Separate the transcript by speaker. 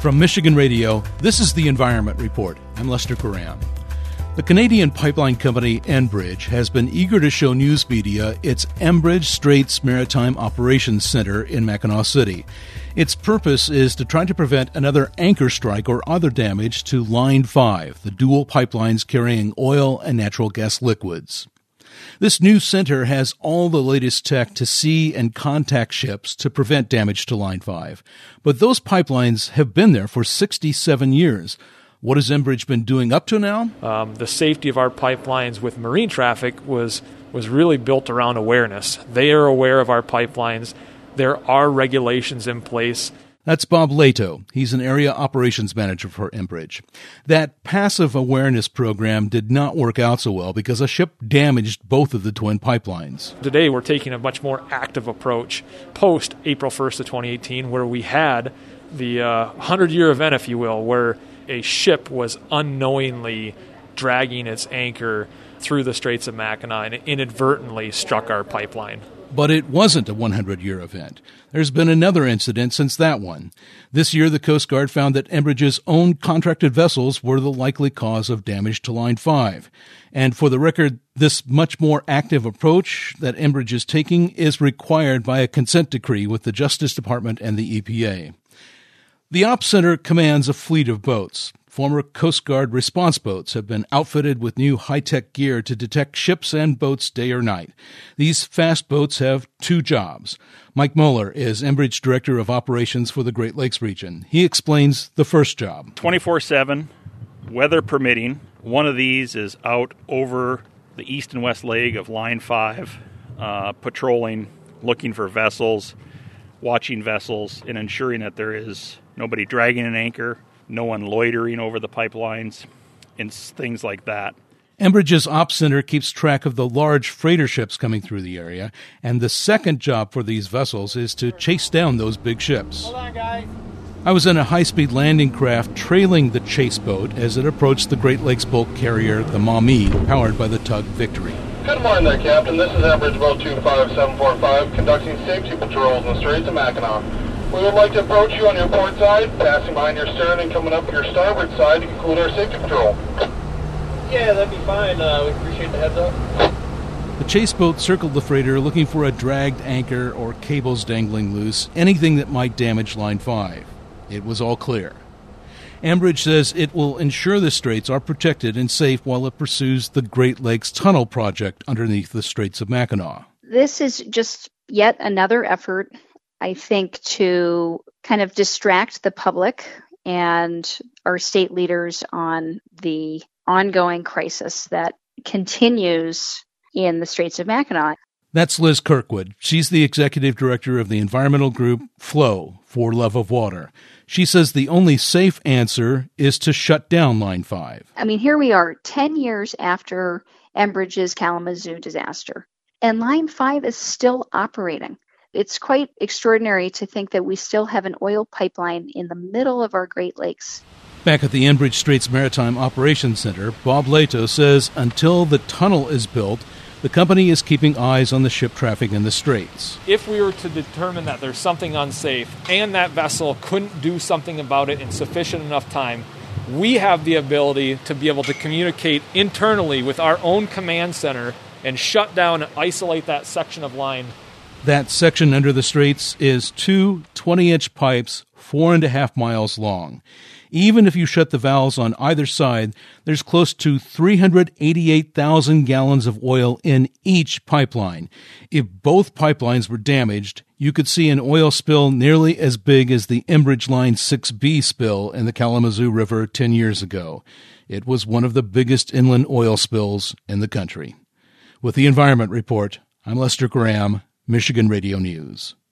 Speaker 1: From Michigan Radio, this is the Environment Report. I'm Lester Graham. The Canadian pipeline company Enbridge has been eager to show news media its Enbridge Straits Maritime Operations Center in Mackinaw City. Its purpose is to try to prevent another anchor strike or other damage to Line 5, the dual pipelines carrying oil and natural gas liquids. This new center has all the latest tech to see and contact ships to prevent damage to Line 5. But those pipelines have been there for 67 years. What has Enbridge been doing up to now?
Speaker 2: Um, the safety of our pipelines with marine traffic was was really built around awareness. They are aware of our pipelines. There are regulations in place
Speaker 1: that's Bob Lato. He's an area operations manager for Enbridge. That passive awareness program did not work out so well because a ship damaged both of the twin pipelines.
Speaker 2: Today, we're taking a much more active approach post April 1st of 2018, where we had the uh, 100 year event, if you will, where a ship was unknowingly dragging its anchor through the Straits of Mackinac and inadvertently struck our pipeline.
Speaker 1: But it wasn't a 100 year event. There's been another incident since that one. This year, the Coast Guard found that Enbridge's own contracted vessels were the likely cause of damage to Line 5. And for the record, this much more active approach that Enbridge is taking is required by a consent decree with the Justice Department and the EPA. The Ops Center commands a fleet of boats. Former Coast Guard response boats have been outfitted with new high tech gear to detect ships and boats day or night. These fast boats have two jobs. Mike Moeller is Enbridge Director of Operations for the Great Lakes region. He explains the first job
Speaker 3: 24 7, weather permitting. One of these is out over the east and west leg of Line 5, uh, patrolling, looking for vessels, watching vessels, and ensuring that there is nobody dragging an anchor no one loitering over the pipelines, and things like that.
Speaker 1: Enbridge's Ops Center keeps track of the large freighter ships coming through the area, and the second job for these vessels is to chase down those big ships. Hold on, guys. I was in a high speed landing craft trailing the chase boat as it approached the Great Lakes bulk carrier, the Maumee, powered by the tug Victory.
Speaker 4: Good morning there, Captain. This is Enbridge Boat 25745, conducting safety patrols in the Straits of Mackinac. We would like to approach you on your port side, passing behind your stern and coming up your starboard side to conclude our safety patrol.
Speaker 5: Yeah, that'd be fine. Uh, we appreciate the heads up.
Speaker 1: The chase boat circled the freighter looking for a dragged anchor or cables dangling loose, anything that might damage Line 5. It was all clear. Enbridge says it will ensure the straits are protected and safe while it pursues the Great Lakes Tunnel project underneath the Straits of Mackinac.
Speaker 6: This is just yet another effort I think, to kind of distract the public and our state leaders on the ongoing crisis that continues in the Straits of Mackinac.
Speaker 1: That's Liz Kirkwood. She's the executive director of the environmental group FLOW for Love of Water. She says the only safe answer is to shut down Line 5.
Speaker 6: I mean, here we are 10 years after Enbridge's Kalamazoo disaster, and Line 5 is still operating it's quite extraordinary to think that we still have an oil pipeline in the middle of our Great Lakes.
Speaker 1: Back at the Enbridge Straits Maritime Operations Center, Bob Lato says until the tunnel is built, the company is keeping eyes on the ship traffic in the straits.
Speaker 2: If we were to determine that there's something unsafe and that vessel couldn't do something about it in sufficient enough time, we have the ability to be able to communicate internally with our own command center and shut down and isolate that section of line
Speaker 1: that section under the straits is two 20 inch pipes, four and a half miles long. Even if you shut the valves on either side, there's close to 388,000 gallons of oil in each pipeline. If both pipelines were damaged, you could see an oil spill nearly as big as the Enbridge Line 6B spill in the Kalamazoo River 10 years ago. It was one of the biggest inland oil spills in the country. With the Environment Report, I'm Lester Graham. Michigan Radio News.